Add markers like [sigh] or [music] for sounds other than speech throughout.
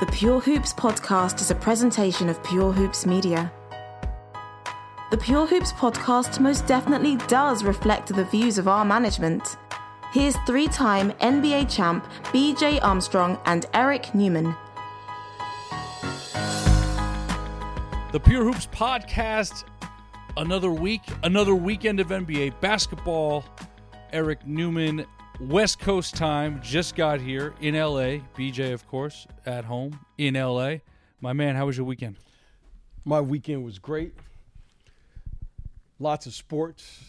The Pure Hoops podcast is a presentation of Pure Hoops Media. The Pure Hoops podcast most definitely does reflect the views of our management. Here's three time NBA champ BJ Armstrong and Eric Newman. The Pure Hoops podcast, another week, another weekend of NBA basketball. Eric Newman, West Coast time, just got here in LA. BJ, of course, at home in LA. My man, how was your weekend? My weekend was great. Lots of sports,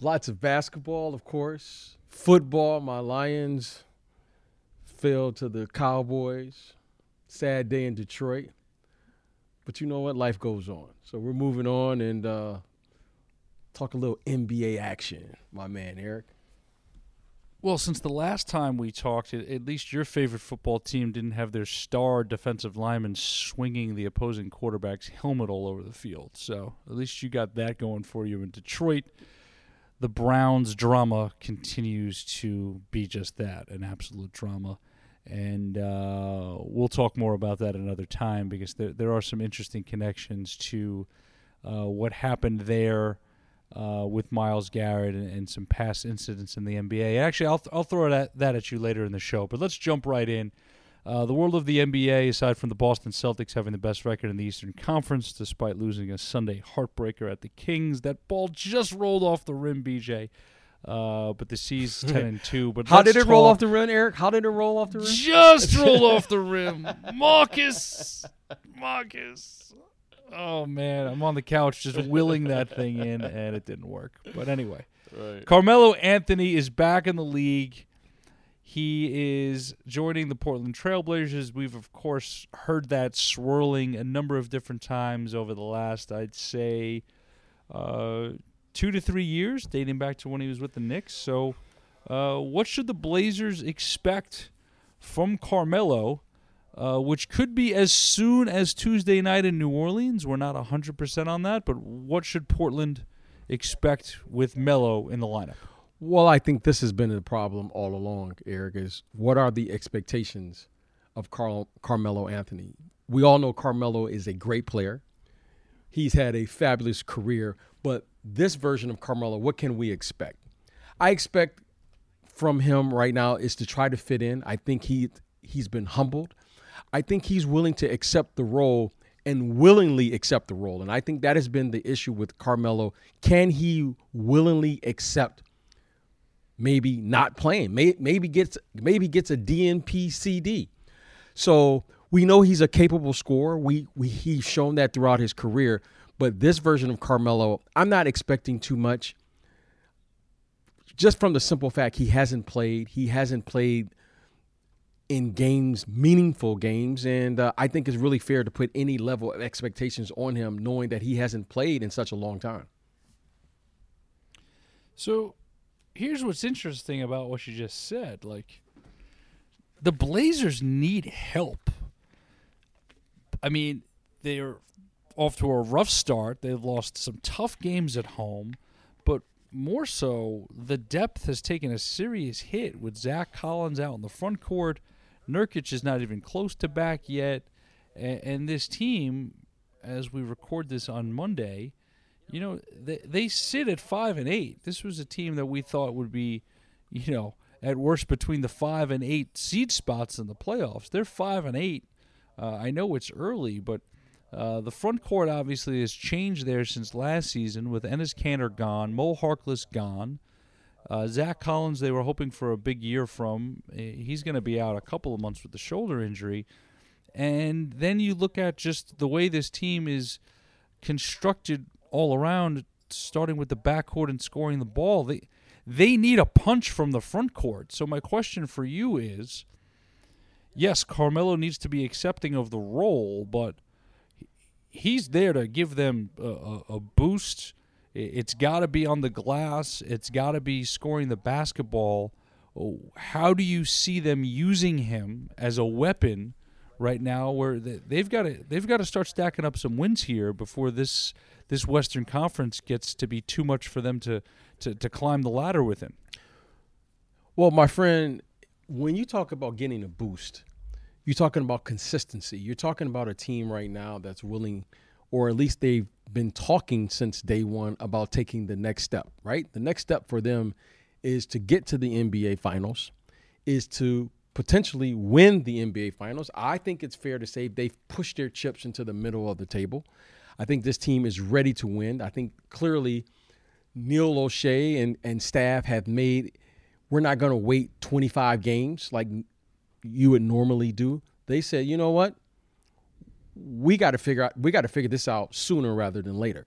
lots of basketball, of course. Football, my Lions fell to the Cowboys. Sad day in Detroit. But you know what? Life goes on. So we're moving on and uh, talk a little NBA action, my man, Eric. Well, since the last time we talked, at least your favorite football team didn't have their star defensive lineman swinging the opposing quarterback's helmet all over the field. So at least you got that going for you in Detroit. The Browns' drama continues to be just that an absolute drama. And uh, we'll talk more about that another time because there, there are some interesting connections to uh, what happened there uh, with Myles Garrett and, and, some past incidents in the NBA. Actually, I'll, I'll throw that, that at you later in the show, but let's jump right in. Uh, the world of the NBA, aside from the Boston Celtics having the best record in the Eastern Conference, despite losing a Sunday heartbreaker at the Kings, that ball just rolled off the rim, BJ. Uh, but the C's [laughs] ten and two. But how did it talk. roll off the rim, Eric? How did it roll off the rim? Just roll off the [laughs] rim, Marcus. Marcus. Oh man, I'm on the couch just willing that thing in, [laughs] and it didn't work. But anyway, right. Carmelo Anthony is back in the league. He is joining the Portland Trailblazers. We've of course heard that swirling a number of different times over the last, I'd say, uh, two to three years, dating back to when he was with the Knicks. So, uh, what should the Blazers expect from Carmelo? Uh, which could be as soon as Tuesday night in New Orleans. We're not 100% on that, but what should Portland expect with Melo in the lineup? Well, I think this has been the problem all along, Eric, is what are the expectations of Carl, Carmelo Anthony? We all know Carmelo is a great player. He's had a fabulous career, but this version of Carmelo, what can we expect? I expect from him right now is to try to fit in. I think he he's been humbled. I think he's willing to accept the role and willingly accept the role. And I think that has been the issue with Carmelo. Can he willingly accept maybe not playing? Maybe gets maybe gets a DNP CD. So we know he's a capable scorer. We, we he's shown that throughout his career. But this version of Carmelo, I'm not expecting too much. Just from the simple fact he hasn't played, he hasn't played in games, meaningful games, and uh, I think it's really fair to put any level of expectations on him, knowing that he hasn't played in such a long time. So, here's what's interesting about what you just said: like, the Blazers need help. I mean, they're off to a rough start. They've lost some tough games at home, but more so, the depth has taken a serious hit with Zach Collins out in the front court Nurkic is not even close to back yet. And, and this team, as we record this on Monday, you know, they, they sit at five and eight. This was a team that we thought would be, you know, at worst between the five and eight seed spots in the playoffs. They're five and eight. Uh, I know it's early, but uh, the front court obviously has changed there since last season with Enes Kanter gone, Mo Harkless gone. Uh, Zach Collins, they were hoping for a big year from. Eh, he's going to be out a couple of months with the shoulder injury. And then you look at just the way this team is constructed all around, starting with the backcourt and scoring the ball. They they need a punch from the front court. So my question for you is, yes, Carmelo needs to be accepting of the role, but he's there to give them a, a, a boost. It's got to be on the glass. It's got to be scoring the basketball. How do you see them using him as a weapon right now? Where they've got to they've got to start stacking up some wins here before this this Western Conference gets to be too much for them to to, to climb the ladder with him. Well, my friend, when you talk about getting a boost, you're talking about consistency. You're talking about a team right now that's willing, or at least they've been talking since day one about taking the next step, right? The next step for them is to get to the NBA Finals, is to potentially win the NBA Finals. I think it's fair to say they've pushed their chips into the middle of the table. I think this team is ready to win. I think clearly Neil Olshey and, and staff have made, we're not going to wait 25 games like you would normally do. They said, you know what? We got to figure out, we got to figure this out sooner rather than later.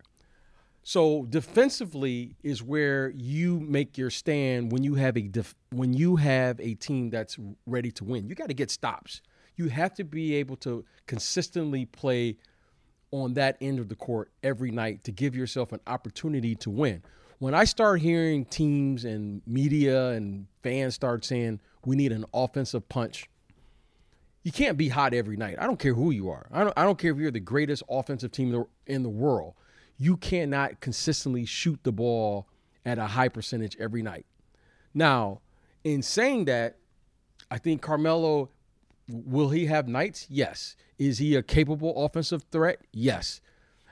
So defensively is where you make your stand when you have a def- when you have a team that's ready to win. You got to get stops. You have to be able to consistently play on that end of the court every night to give yourself an opportunity to win. When I start hearing teams and media and fans start saying we need an offensive punch, you can't be hot every night. I don't care who you are. I don't, I don't care if you're the greatest offensive team in the world you cannot consistently shoot the ball at a high percentage every night. Now, in saying that, I think Carmelo will he have nights? Yes. Is he a capable offensive threat? Yes.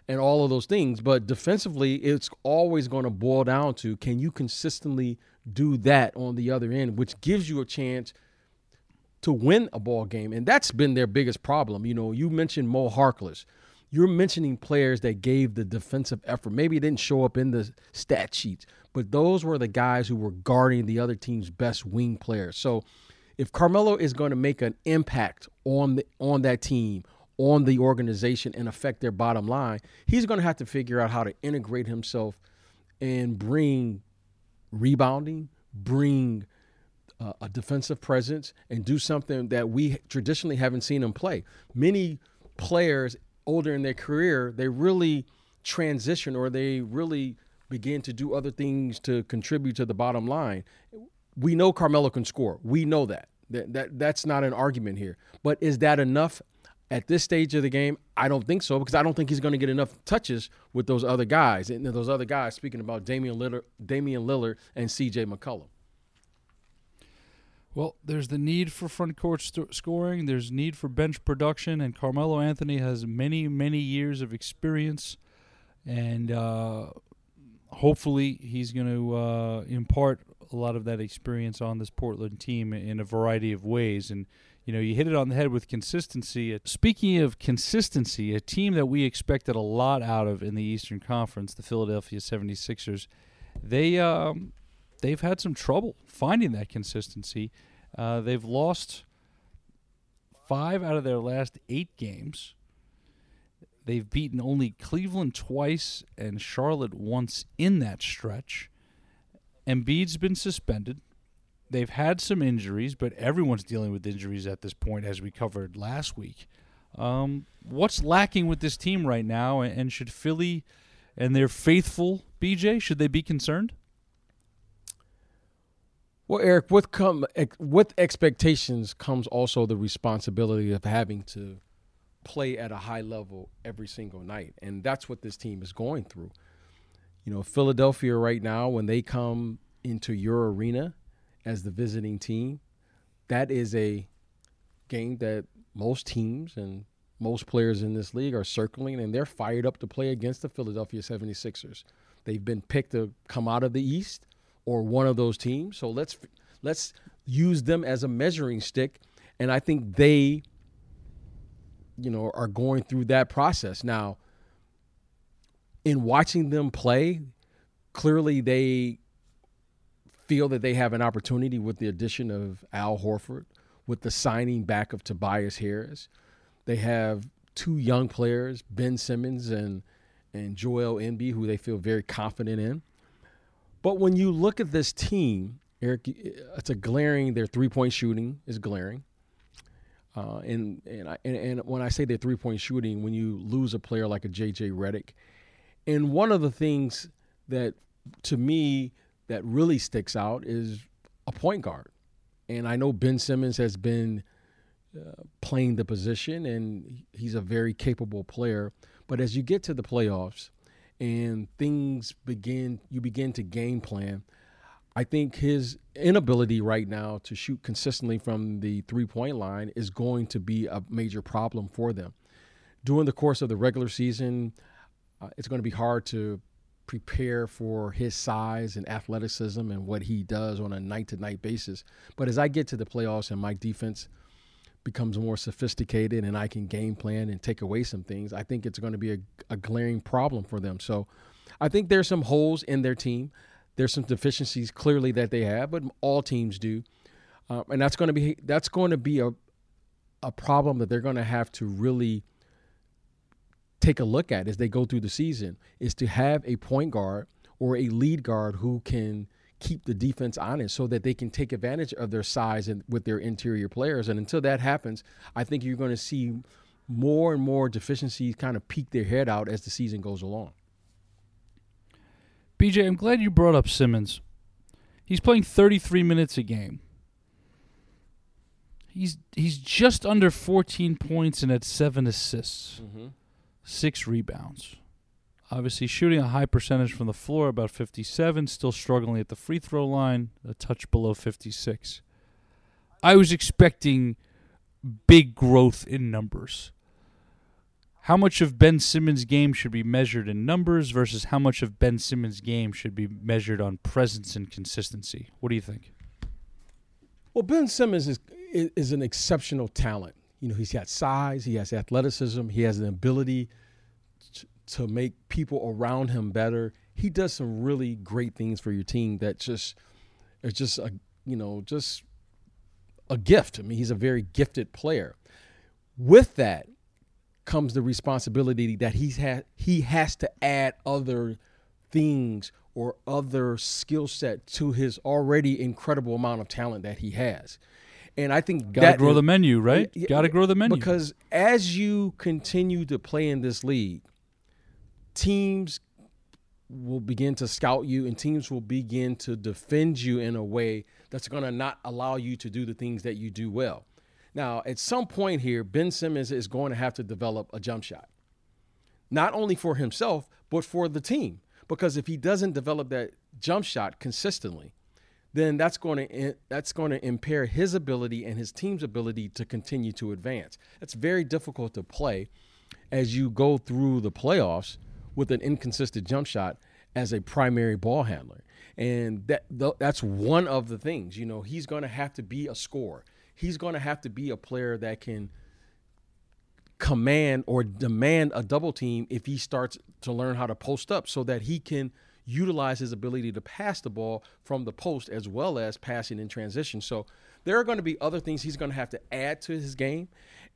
And all of those things, but defensively it's always going to boil down to can you consistently do that on the other end, which gives you a chance to win a ball game. And that's been their biggest problem. You know, you mentioned Mo Harkless you're mentioning players that gave the defensive effort. Maybe it didn't show up in the stat sheets, but those were the guys who were guarding the other team's best wing players. So if Carmelo is going to make an impact on the on that team, on the organization and affect their bottom line, he's going to have to figure out how to integrate himself and bring rebounding, bring a defensive presence and do something that we traditionally haven't seen him play. Many players older in their career, they really transition or they really begin to do other things to contribute to the bottom line. We know Carmelo can score. We know that. That, that that's not an argument here. But is that enough at this stage of the game? I don't think so because I don't think he's going to get enough touches with those other guys. And those other guys, speaking about Damian Lillard, Damian Lillard and C.J. McCollum. Well, there's the need for front court st- scoring. There's need for bench production, and Carmelo Anthony has many, many years of experience, and uh, hopefully he's going to uh, impart a lot of that experience on this Portland team in a variety of ways. And you know, you hit it on the head with consistency. Speaking of consistency, a team that we expected a lot out of in the Eastern Conference, the Philadelphia 76ers, they um, they've had some trouble finding that consistency. Uh, they've lost five out of their last eight games. They've beaten only Cleveland twice and Charlotte once in that stretch. Embiid's been suspended. They've had some injuries, but everyone's dealing with injuries at this point, as we covered last week. Um, what's lacking with this team right now, and should Philly and their faithful BJ should they be concerned? Well, Eric, with come with expectations comes also the responsibility of having to play at a high level every single night, and that's what this team is going through. You know, Philadelphia right now, when they come into your arena as the visiting team, that is a game that most teams and most players in this league are circling, and they're fired up to play against the Philadelphia 76ers. They've been picked to come out of the East or one of those teams. So let's let's use them as a measuring stick. And I think they, you know, are going through that process now. In watching them play, clearly they feel that they have an opportunity with the addition of Al Horford, with the signing back of Tobias Harris. They have two young players, Ben Simmons and and Joel Embiid, who they feel very confident in. But when you look at this team, Eric, it's a glaring. Their three point shooting is glaring. Uh, and and, I, and and when I say their three point shooting, when you lose a player like a JJ Redick, and one of the things that to me that really sticks out is a point guard. And I know Ben Simmons has been uh, playing the position, and he's a very capable player. But as you get to the playoffs and things begin, you begin to game plan. I think his inability right now to shoot consistently from the three point line is going to be a major problem for them. During the course of the regular season, uh, it's going to be hard to prepare for his size and athleticism and what he does on a night to night basis. But as I get to the playoffs and my defense becomes more sophisticated and I can game plan and take away some things, I think it's going to be a, a glaring problem for them. So I think there's some holes in their team. There's some deficiencies clearly that they have, but all teams do. Um, and that's going to be that's going to be a a problem that they're going to have to really take a look at as they go through the season is to have a point guard or a lead guard who can keep the defense honest so that they can take advantage of their size and with their interior players. And until that happens, I think you're going to see more and more deficiencies kind of peek their head out as the season goes along. BJ, I'm glad you brought up Simmons. He's playing 33 minutes a game. He's he's just under 14 points and had seven assists, Mm-hmm. six rebounds. Obviously, shooting a high percentage from the floor, about 57. Still struggling at the free throw line, a touch below 56. I was expecting big growth in numbers. How much of Ben Simmons' game should be measured in numbers versus how much of Ben Simmons' game should be measured on presence and consistency? What do you think? Well, Ben Simmons is is an exceptional talent. You know, he's got size, he has athleticism, he has an ability to, make people around him better. He does some really great things for your team that just it's just a you know just a gift. I mean, he's a very gifted player. With that comes the responsibility that he's had he has to add other things or other skill set to his already incredible amount of talent that he has. And I think Got to grow is- the menu, right? Yeah, Got to grow the menu. because as you continue to play in this league, teams will begin to scout you and teams will begin to defend you in a way that's going to not allow you to do the things that you do well. Now, at some point here, Ben Simmons is going to have to develop a jump shot. Not only for himself, but for the team. Because if he doesn't develop that jump shot consistently, then that's going to that's going to impair his ability and his team's ability to continue to advance. It's very difficult to play as you go through the playoffs with an inconsistent jump shot as a primary ball handler. And that th- that's one of the things, you know, he's going to have to be a scorer. He's going to have to be a player that can command or demand a double team if he starts to learn how to post up so that he can utilize his ability to pass the ball from the post as well as passing in transition. So there are going to be other things he's going to have to add to his game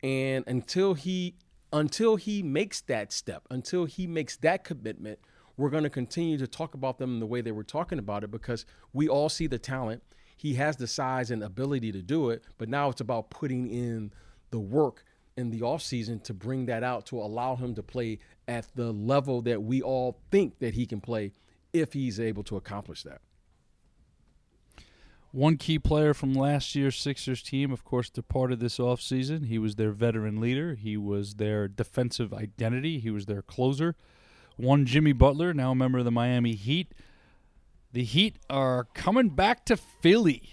and until he until he makes that step, until he makes that commitment, we're going to continue to talk about them the way they were talking about it because we all see the talent. He has the size and ability to do it, but now it's about putting in the work in the offseason to bring that out to allow him to play at the level that we all think that he can play if he's able to accomplish that. One key player from last year's Sixers team, of course, departed this offseason. He was their veteran leader. He was their defensive identity. He was their closer. One Jimmy Butler, now a member of the Miami Heat. The Heat are coming back to Philly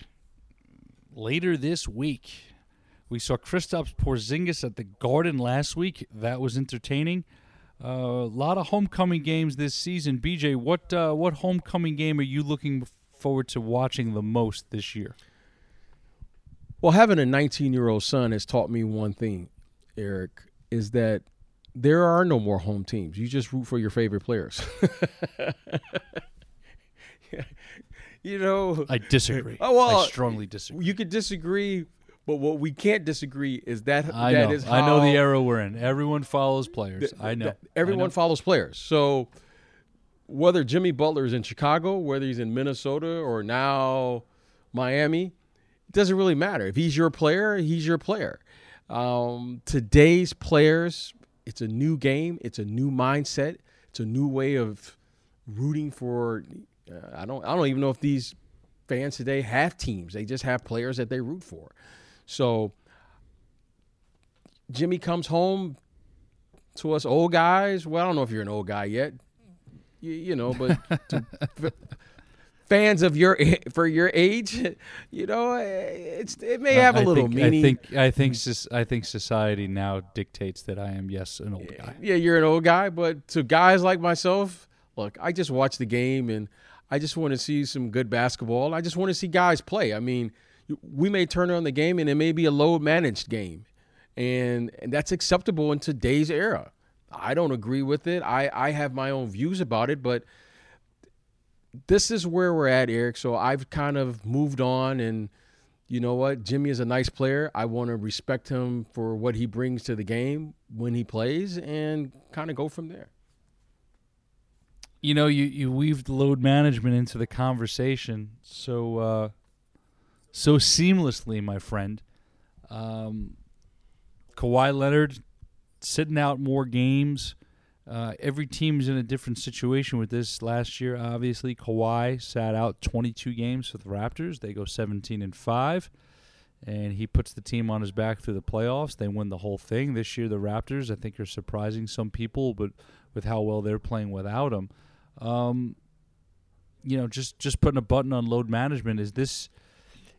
later this week. We saw Kristaps Porzingis at the Garden last week. That was entertaining. A uh, lot of homecoming games this season. BJ, what uh, what homecoming game are you looking forward to watching the most this year? Well, having a 19 year old son has taught me one thing, Eric, is that there are no more home teams. You just root for your favorite players. [laughs] you know, I disagree. Oh, well, I strongly disagree. you could disagree, but what we can't disagree is that I that know. is I know the era we're in. Everyone follows players. th- I know. that everyone I know. follows players. So whether Jimmy Butler is in Chicago, whether he's in Minnesota or now Miami, it doesn't really matter. If he's your player, he's your player. Um, today's players, it's a new game, it's a new mindset, it's a new way of rooting for. Uh, I don't, I don't even know if these fans today have teams. They just have players that they root for. So Jimmy comes home to us old guys. Well, I don't know if you're an old guy yet, you, you know, but to, [laughs] fans of your for your age, [laughs] you know, it's it may have a little think, meaning. I think I think I think society now dictates that I am yes an old guy. Yeah, you're an old guy, but to guys like myself, look, I just watch the game and I just want to see some good basketball. I just want to see guys play. I mean, we may turn on the game and it may be a load managed game. And, and that's acceptable in today's era. I don't agree with it. I, I have my own views about it, but this is where we're at, Eric. So I've kind of moved on and you know what? Jimmy is a nice player. I want to respect him for what he brings to the game when he plays and kind of go from there. You know, you, you weaved load management into the conversation so uh, so seamlessly, my friend. Um, Kawhi Leonard sitting out more games. Uh, every team's in a different situation with this. Last year, obviously, Kawhi sat out 22 games for the Raptors. They go 17 and five, and he puts the team on his back through the playoffs. They win the whole thing. This year, the Raptors, I think, are surprising some people, but with how well they're playing without him, um, you know, just just putting a button on load management is this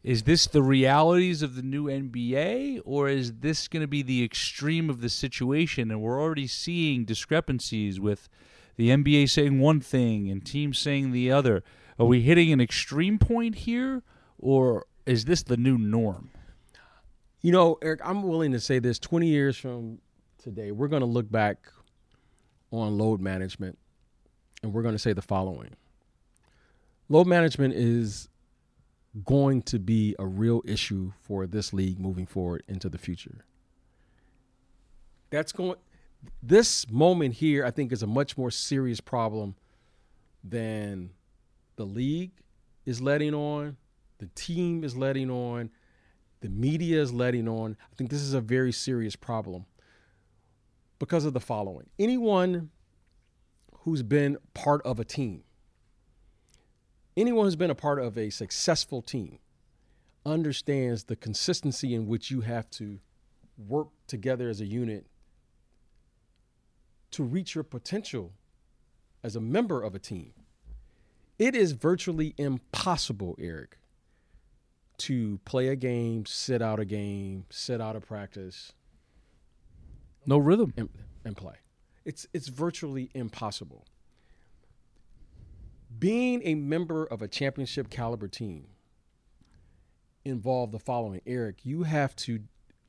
is this the realities of the new NBA, or is this going to be the extreme of the situation? And we're already seeing discrepancies with the NBA saying one thing and teams saying the other. Are we hitting an extreme point here, or is this the new norm? You know, Eric, I'm willing to say this 20 years from today, we're going to look back on load management and we're going to say the following Load management is going to be a real issue for this league moving forward into the future. That's going this moment here I think is a much more serious problem than the league is letting on, the team is letting on, the media is letting on. I think this is a very serious problem because of the following. Anyone who's been part of a team anyone who's been a part of a successful team understands the consistency in which you have to work together as a unit to reach your potential as a member of a team. It is virtually impossible, Eric, to play a game, sit out a game, sit out a practice. No rhythm. And, and play. It's it's virtually impossible being a member of a championship caliber team involve the following Eric, you have to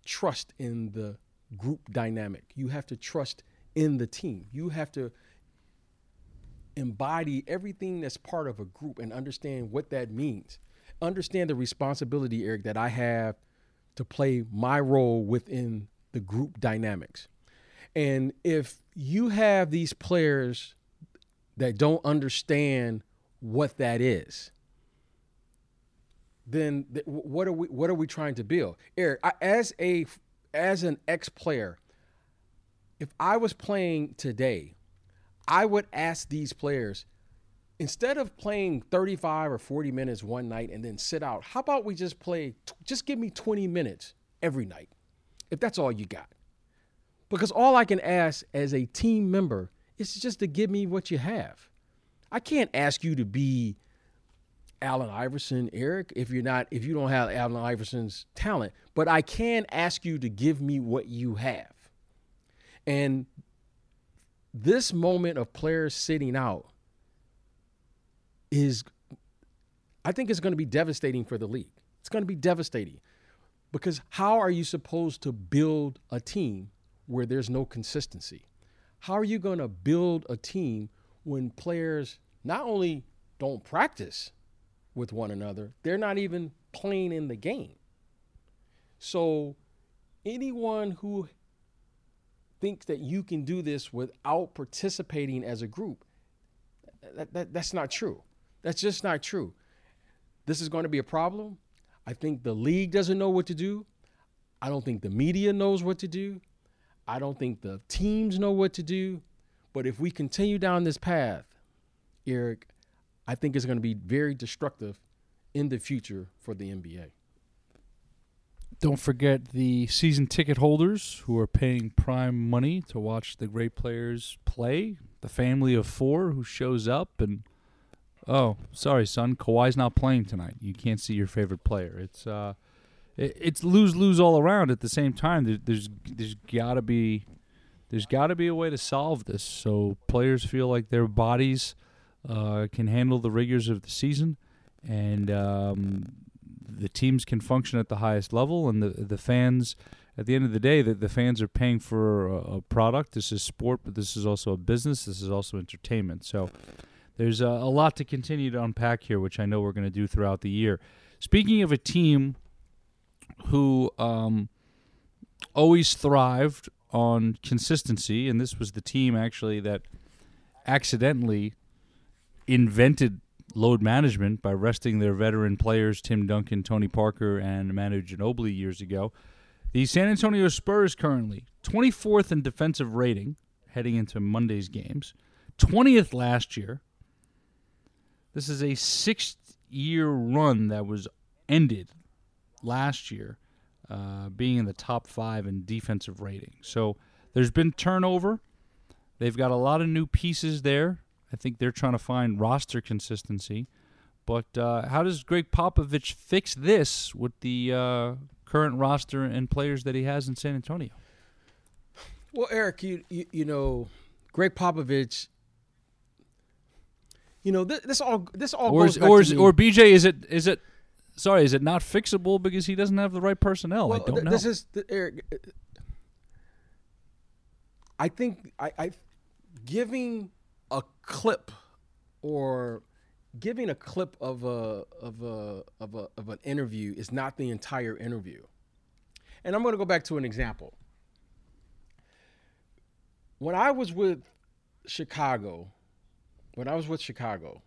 trust in the group dynamic, you have to trust in the team, you have to embody everything that's part of a group and understand what that means. Understand the responsibility, Eric, that I have to play my role within the group dynamics. And if you have these players that don't understand what that is, then th- what are we what are we trying to build? Eric, I, as a as an ex player, if I was playing today, I would ask these players instead of playing 35 or 40 minutes one night and then sit out, how about we just play just give me 20 minutes every night. If that's all you got. Because all I can ask as a team member is just to give me what you have. I can't ask you to be Allen Iverson, Eric, if you're not if you don't have Allen Iverson's talent, but I can ask you to give me what you have. And this moment of players sitting out is I think it's going to be devastating for the league. It's going to be devastating. Because how are you supposed to build a team where there's no consistency? How are you going to build a team when players not only don't practice with one another, they're not even playing in the game. So, anyone who thinks that you can do this without participating as a group, that, that, that's not true. That's just not true. This is going to be a problem. I think the league doesn't know what to do. I don't think the media knows what to do. I don't think the teams know what to do. But if we continue down this path, Eric, I think it's going to be very destructive in the future for the NBA. Don't forget the season ticket holders who are paying prime money to watch the great players play. The family of four who shows up and oh, sorry, son, Kawhi's not playing tonight. You can't see your favorite player. It's uh, it's lose lose all around. At the same time, there, there's there's got to be there's got to be a way to solve this so players feel like their bodies uh, can handle the rigors of the season and um, the teams can function at the highest level, and the the fans. At the end of the day, the, the fans are paying for a, a product. This is sport, but this is also a business. This is also entertainment. So there's a, a lot to continue to unpack here, which I know we're going to do throughout the year. Speaking of a team who um, always thrived on consistency, and this was the team actually that accidentally invented load management by resting their veteran players Tim Duncan, Tony Parker, and Manu Ginobili years ago. The San Antonio Spurs currently 24th in defensive rating heading into Monday's games, 20th last year. This is a six year run that was ended last year, uh, being in the top five in defensive rating. So there's been turnover. They've got a lot of new pieces there. I think they're trying to find roster consistency. But uh, how does Gregg Popovich fix this with the uh, current roster and players that he has in San Antonio? Well, Eric, you you, you know, Gregg Popovich. You know this, this all this all or goes is, or is, or BJ is it is it sorry is it not fixable because he doesn't have the right personnel? Well, I don't th- know. This is the, Eric. uh, I think I, I giving a clip or giving a clip of a of a of a of an interview is not the entire interview. And I'm going to go back to an example. When I was with Chicago, when I was with Chicago,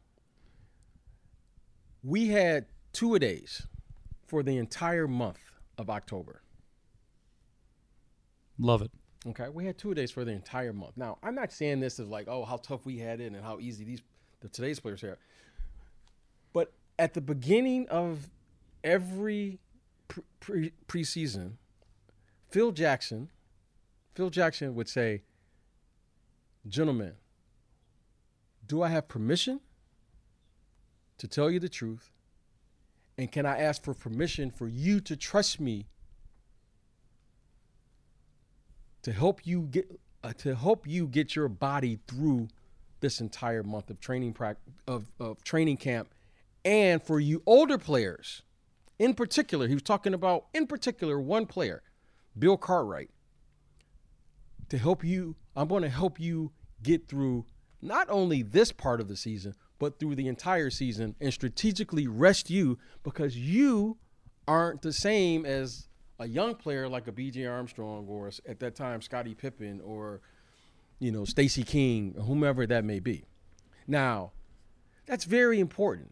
we had two a days for the entire month of October. Love it. Okay, we had two days for the entire month. Now, I'm not saying this as like, oh, how tough we had it and how easy these the today's players are. But at the beginning of every pre- pre- preseason, Phil Jackson, Phil Jackson would say, "Gentlemen, do I have permission to tell you the truth? And can I ask for permission for you to trust me to help you get uh, to help you get your body through this entire month of training prac- of, of training camp and for you older players? In particular he was talking about in particular one player bill cartwright to help you i'm going to help you get through not only this part of the season but through the entire season and strategically rest you because you aren't the same as a young player like a BJ Armstrong or at that time Scottie Pippen or you know Stacey King or whomever that may be. Now, that's very important.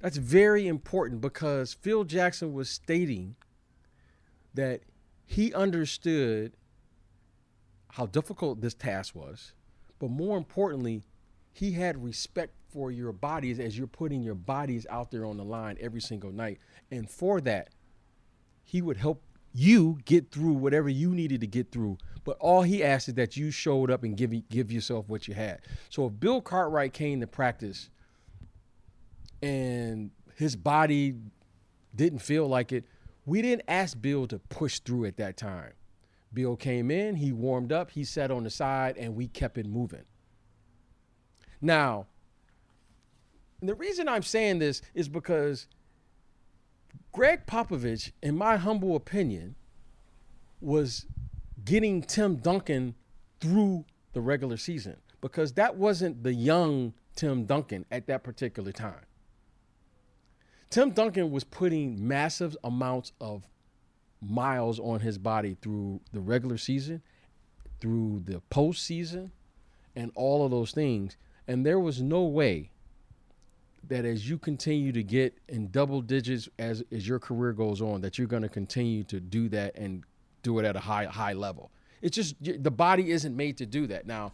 That's very important because Phil Jackson was stating that he understood how difficult this task was, but more importantly, he had respect for your bodies as you're putting your bodies out there on the line every single night. And for that, he would help you get through whatever you needed to get through. But all he asked is that you showed up and give give yourself what you had. So if Bill Cartwright came to practice and his body didn't feel like it, we didn't ask Bill to push through at that time. Bill came in, he warmed up, he sat on the side, and we kept it moving. Now, the reason I'm saying this is because Gregg Popovich, in my humble opinion, was getting Tim Duncan through the regular season because that wasn't the young Tim Duncan at that particular time. Tim Duncan was putting massive amounts of miles on his body through the regular season, through the postseason, and all of those things. And there was no way that as you continue to get in double digits as as your career goes on, that you're going to continue to do that and do it at a high high level. It's just the body isn't made to do that. Now,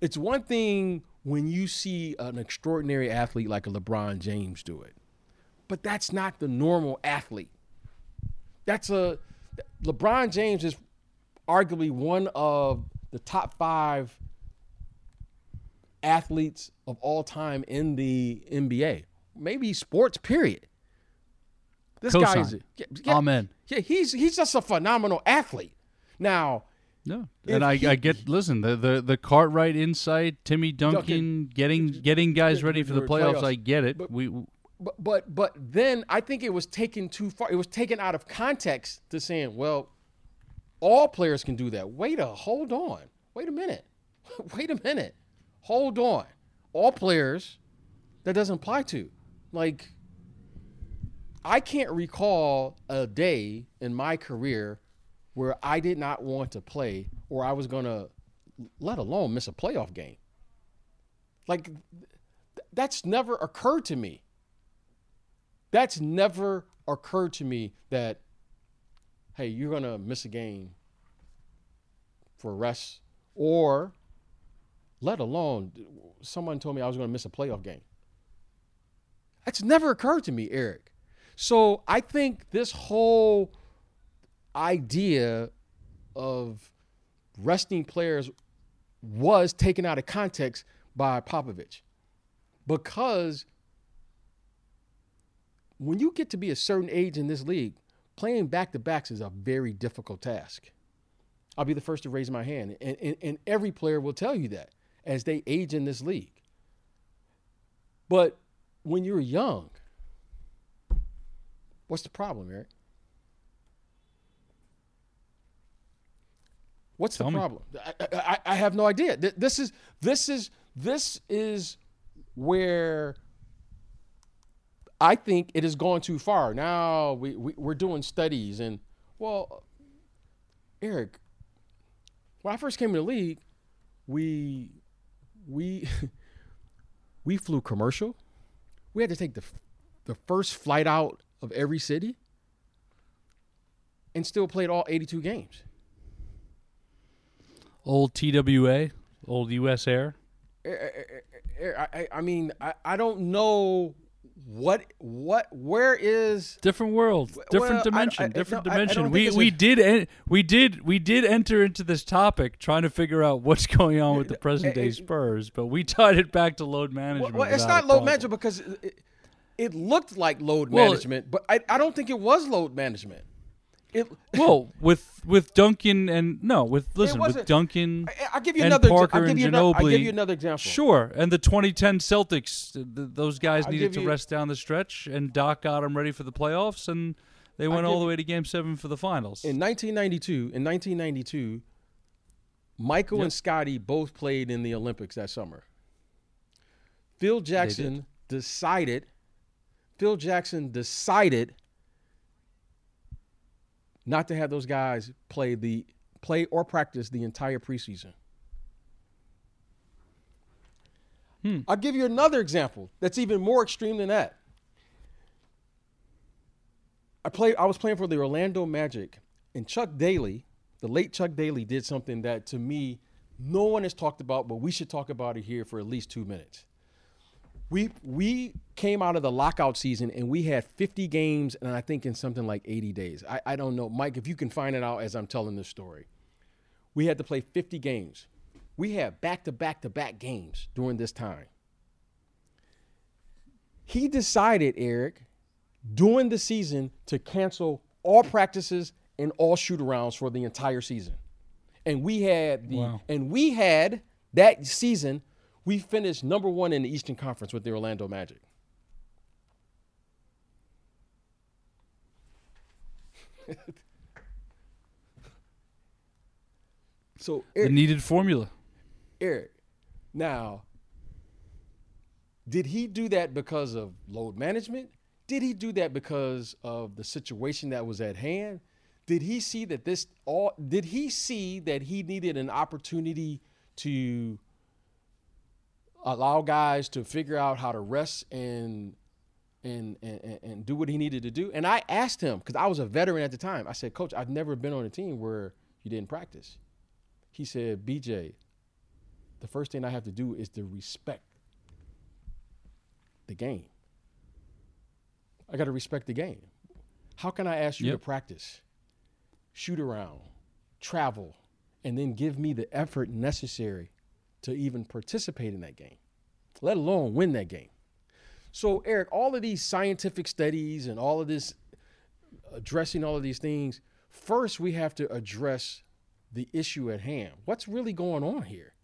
it's one thing when you see an extraordinary athlete like a LeBron James do it, but that's not the normal athlete. That's a LeBron James is arguably one of the top five athletes of all time in the NBA, maybe sports. Period. This guy is yeah, yeah, Amen. Yeah, he's he's just a phenomenal athlete. Now, no, and I, he, I get listen the the the Cartwright insight, Timmy Duncan, Duncan getting getting guys ready for the playoffs. playoffs. I get it. But, we. But, but but then I think it was taken too far. It was taken out of context to saying, well, all players can do that. Wait a hold on. Wait a minute. [laughs] Wait a minute. Hold on. All players that doesn't apply to. Like I can't recall a day in my career where I did not want to play or I was going to let alone miss a playoff game. Like that's never occurred to me. That's never occurred to me that hey, you're going to miss a game for rest or let alone someone told me I was going to miss a playoff game. That's never occurred to me, Eric. So I think this whole idea of resting players was taken out of context by Popovich because when you get to be a certain age in this league, playing back to backs is a very difficult task. I'll be the first to raise my hand. And, and, and, every player will tell you that as they age in this league. But when you're young, what's the problem, Eric? What's tell the problem? I, I, I, have no idea. This is this is this is where I think it has gone too far. Now we, we we're doing studies and well, Eric, when I first came to the league, we we [laughs] we flew commercial. We had to take the the first flight out of every city and still played all 82 games. Old TWA, old US Air. I, I, I mean, I, I don't know what what where is different world different well, dimension I, I, different no, dimension. we we did en- we did we did enter into this topic trying to figure out what's going on with the present day spurs but we [laughs] tied it back to load management well, it's not load management because it, it, looked like load well, management but I, I don't think it was load management it, well, with with Duncan and no, with listen with Duncan. I, will give you another. Parker I'll give you, another, I'll give you another example. Sure, and the 2010 Celtics, uh, those guys I'll needed to you, rest down the stretch, and Doc got them ready for the playoffs, and they went all the way to Game Seven for the finals. In 1992, in 1992, Michael yep. and Scottie both played in the Olympics that summer. Phil Jackson decided. Phil Jackson decided not to have those guys play the play or practice the entire preseason. Hmm. I'll give you another example that's even more extreme than that. I played I was playing for the Orlando Magic and Chuck Daly, the late Chuck Daly did something that to me no one has talked about, but we should talk about it here for at least 2 minutes we we came out of the lockout season and we had 50 games and I think in something like 80 days. I, I don't know, Mike, if you can find it out as I'm telling this story. We had to play 50 games. We had back to back to back games during this time. He decided, Eric, during the season to cancel all practices and all shoot arounds for the entire season. And we had the wow. and we had that season we finished number one in the Eastern Conference with the Orlando Magic. [laughs] so Eric, the needed formula. Eric, now, did he do that because of load management? Did he do that because of the situation that was at hand? Did he see that this all? Did he see that he needed an opportunity to allow guys to figure out how to rest and and and, and do what he needed to do. And I asked him because I was a veteran at the time. I said, Coach, I've never been on a team where you didn't practice. He said, BJ, the first thing I have to do is to respect the game. I got to respect the game. How can I ask you Yep. to practice, shoot around, travel, and then give me the effort necessary to even participate in that game, let alone win that game? So, Eric, all of these scientific studies and all of this addressing all of these things, first we have to address the issue at hand. What's really going on here?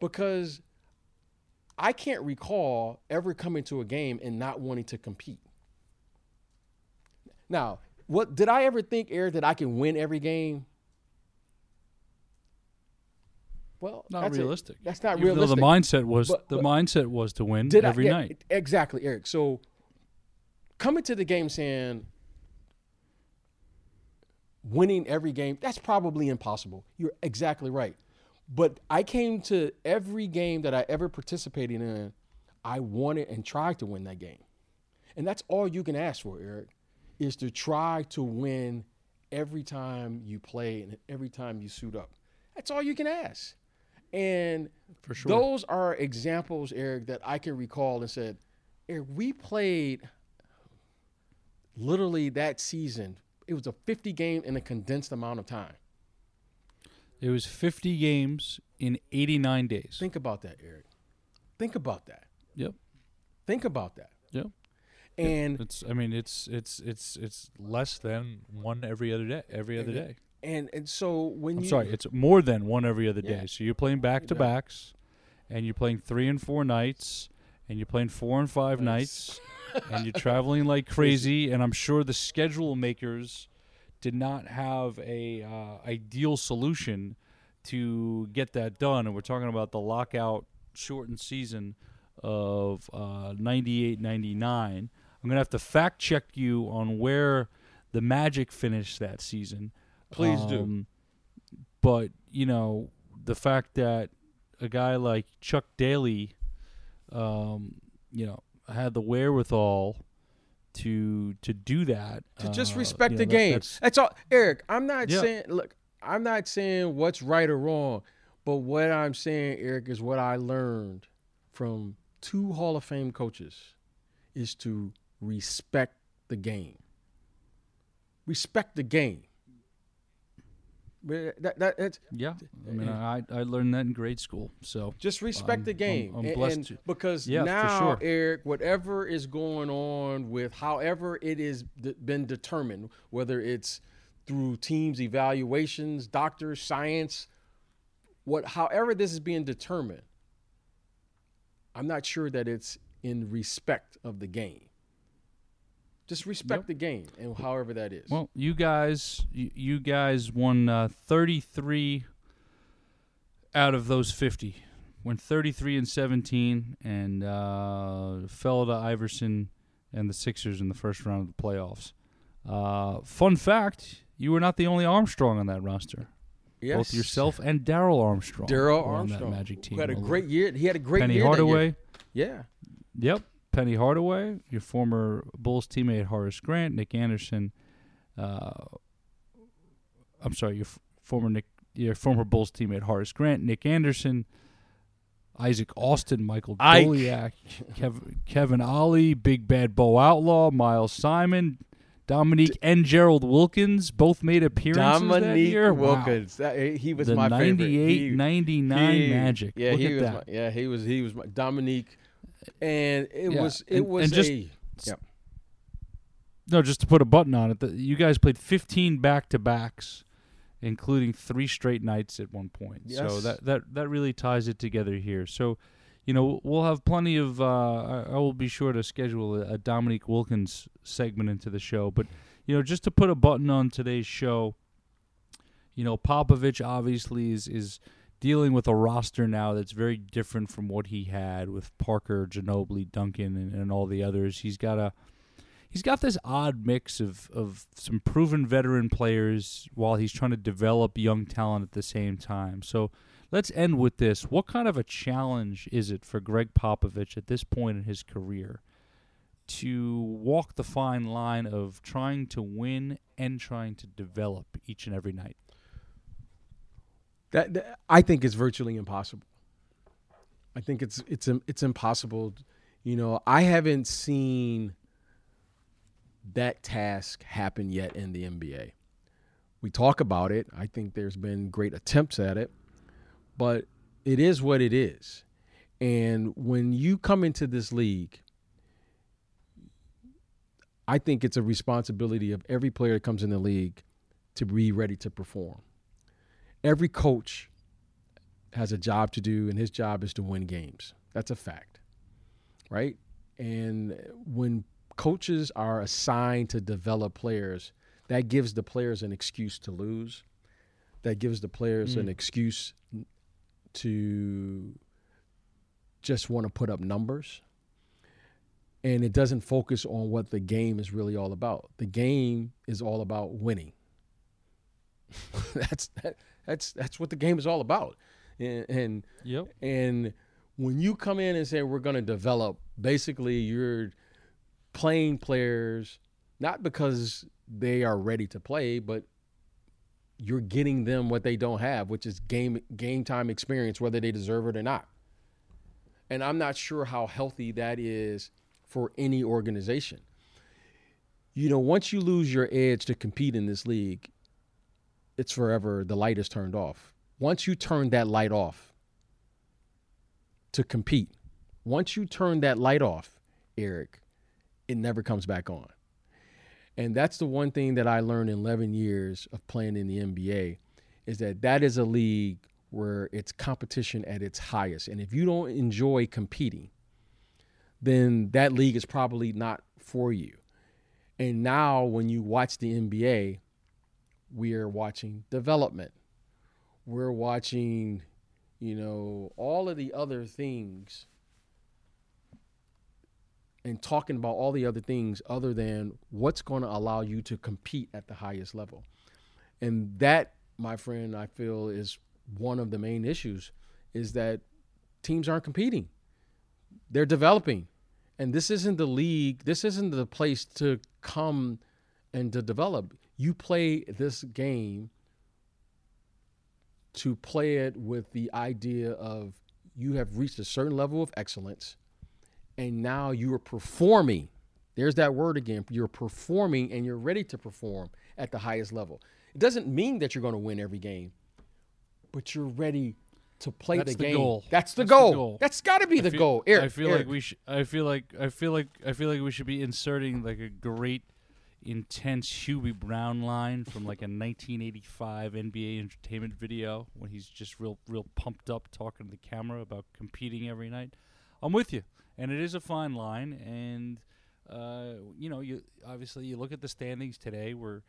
Because I can't recall ever coming to a game and not wanting to compete. Now, what did I ever think, Eric, that I can win every game? Well, Not that's a- realistic. that's not Even though realistic. the mindset was But- the but- mindset was to win every I, yeah, night. Exactly, Eric. So coming to the game saying winning every game, that's probably impossible. You're exactly right. But I came to every game that I ever participated in, I wanted and tried to win that game. And that's all you can ask for, Eric, is to try to win every time you play and every time you suit up. That's all you can ask. And For sure. those are examples, Eric, that I can recall and said, Eric, we played literally that season. It was a 50 game in a condensed amount of time. It was 50 games in 89 days. Think about that, Eric. Think about that. Yep. Think about that. Yep. And It's. I mean, it's it's it's it's less than one every other day. Every other day. And and so when I'm you sorry. It's more than one every other day. So you're playing back to backs, and you're playing three and four nights, and you're playing four and five nights, [laughs] and you're traveling like crazy. And I'm sure the schedule makers did not have a uh, ideal solution to get that done. And we're talking about the lockout shortened season of uh, 98 99. I'm going to have to fact check you on where the Magic finished that season. Please do. Um, But, you know, the fact that a guy like Chuck Daly, um, you know, had the wherewithal to to do that. to just uh, respect the know, that- game. that's- That's, all, Eric. I'm not Yeah. saying. Look, I'm not saying what's right or wrong, but what I'm saying, Eric, is what I learned from two Hall of Fame coaches is to respect the game. Respect the game. But uh, That, that, that's, Yeah, I mean, eh, I I learned that in grade school. So Just respect I'm- the game. I'm- I'm And- blessed and to- because Yeah, now, sure. Eric, whatever is going on with however it is been determined, whether it's through teams evaluations, doctors, science, what however this is being determined, I'm not sure that it's in respect of the game. Just respect Yep. the game and however that is. Well, you guys, you, guys won uh, 33 out of those 50. Went 33 and 17, and uh, fell to Iverson and the Sixers in the first round of the playoffs. Uh, fun fact: you were not the only Armstrong on that roster. yes. Both yourself and Darrell Armstrong. Darrell were on Armstrong, that Magic team. who had a great year. He had a great Penny year. year. Hardaway. Yeah. Yep. Penny Hardaway, your former Bulls teammate Horace Grant, Nick Anderson. Uh, I'm sorry, your f- former Nick, your former Bulls teammate Horace Grant, Nick Anderson, Isaac Austin, Michael Ike. Doleac, Kev, Kevin Ollie, Big Bad Bo Outlaw, Miles Simon, Dominique and Gerald Wilkins both made appearances that Dominique year. Wow. Wilkins. That- he was the my favorite. 98, 99 he- Magic. Yeah, Look he at was. that. My, yeah, he was. He was my Dominique, and it Yeah, was. It and- was and just- a. Yep. No, just to put a button on it, the, you guys played 15 back to backs, including three straight nights at one point. So that, that that really ties it together here. So, you know, we'll have plenty of. Uh, I, I will be sure to schedule a, a Dominique Wilkins segment into the show. But you know, just to put a button on today's show, you know, Popovich obviously is is dealing with a roster now that's very different from what he had with Parker, Ginobili, Duncan, and, and all the others. He's got a he's got this odd mix of, of some proven veteran players while he's trying to develop young talent at the same time. So let's end with this. What kind of a challenge is it for Gregg Popovich at this point in his career to walk the fine line of trying to win and trying to develop each and every night? That, that I think it's virtually impossible. I think it's it's it's impossible. You know, I haven't seen that task happen yet in the NBA. We talk about it. I think there's been great attempts at it, but it is what it is. And when you come into this league, I think it's a responsibility of every player that comes in the league to be ready to perform. Every coach has a job to do, and his job is to win games. That's a fact, right? And when coaches are assigned to develop players, that gives the players an excuse to lose. That gives the players mm. an excuse to just want to put up numbers. And it doesn't focus on what the game is really all about. The game is all about winning. [laughs] that's that, that's that's what the game is all about. And and, yep. and when you come in and say we're going to develop, basically you're playing players not because they are ready to play, but you're getting them what they don't have, which is game game time experience, whether they deserve it or not. And I'm not sure how healthy that is for any organization. You know, once you lose your edge to compete in this league, it's forever the light is turned off. Once you turn that light off to compete, once you turn that light off, Eric, it never comes back on. And that's the one thing that I learned in 11 years of playing in the NBA is that that is a league where it's competition at its highest. And if you don't enjoy competing, then that league is probably not for you. And now when you watch the NBA, we are watching development. We're watching, you know, all of the other things and talking about all the other things other than what's going to allow you to compete at the highest level. And that, my friend, I feel is one of the main issues is that teams aren't competing. They're developing. And this isn't the league, this isn't the place to come and to develop. You play this game to play it with the idea of you have reached a certain level of excellence and now you are performing. There's that word again. You're performing and you're ready to perform at the highest level. It doesn't mean that you're going to win every game, but you're ready to play That's the, the game. goal. That's the That's the goal. goal. That's got to be I the feel- goal. Eric, I feel Eric. like we should. I feel like. I feel like. I feel like we should be inserting like a great, intense Hubie Brown line from like a 1985 NBA entertainment video when he's just real, real pumped up talking to the camera about competing every night. I'm with you, and it is a fine line. And uh, you know, you obviously you look at the standings today. We're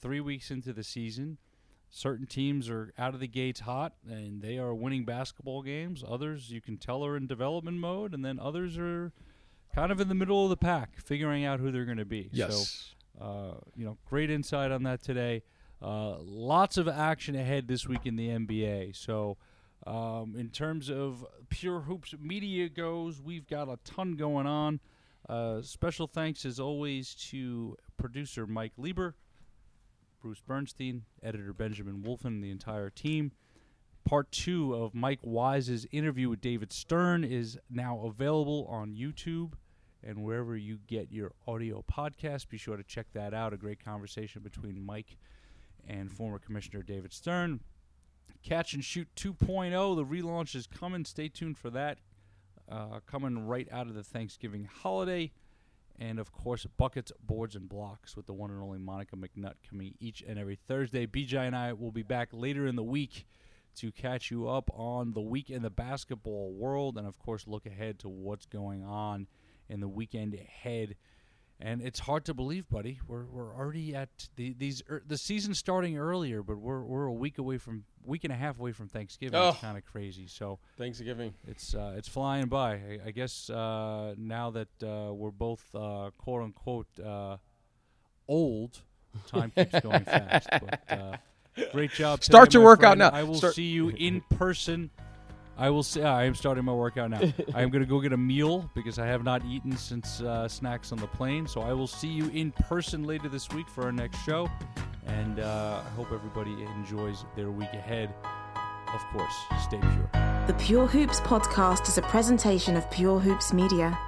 three weeks into the season. Certain teams are out of the gates hot and they are winning basketball games. Others you can tell are in development mode, and then others are kind of in the middle of the pack, figuring out who they're going to be. yes. So, you know, great insight on that today. Uh, lots of action ahead this week in the NBA. So, um, in terms of Pure Hoops media goes, we've got a ton going on. Uh, special thanks, as always, to producer Mike Lieber, Bruce Bernstein, editor Benjamin Wolfen, and the entire team. Part two of Mike Wise's interview with David Stern is now available on YouTube and wherever you get your audio podcast. Be sure to check that out. A great conversation between Mike and former Commissioner David Stern. Catch and Shoot 2.0, the relaunch is coming. Stay tuned for that. Uh, coming right out of the Thanksgiving holiday. And of course, Buckets, Boards, and Blocks with the one and only Monica McNutt coming each and every Thursday. BJ and I will be back later in the week to catch you up on the week in the basketball world and, of course, look ahead to what's going on in the weekend ahead. And it's hard to believe, buddy. We're, we're already at the these er, the season starting earlier, but we're we're a week away from week and a half away from Thanksgiving. It's Oh. kind of crazy. So Thanksgiving. it's uh, it's flying by. I, I guess uh, now that uh, we're both uh, quote unquote uh, old, time keeps going fast. But uh, Great job. [laughs] Start today, your workout friend. now. I will Start- see you in person. I will say I am starting my workout now. [laughs] I am going to go get a meal because I have not eaten since uh, snacks on the plane. So I will see you in person later this week for our next show. And uh, I hope everybody enjoys their week ahead. Of course, stay pure. The Pure Hoops podcast is a presentation of Pure Hoops Media.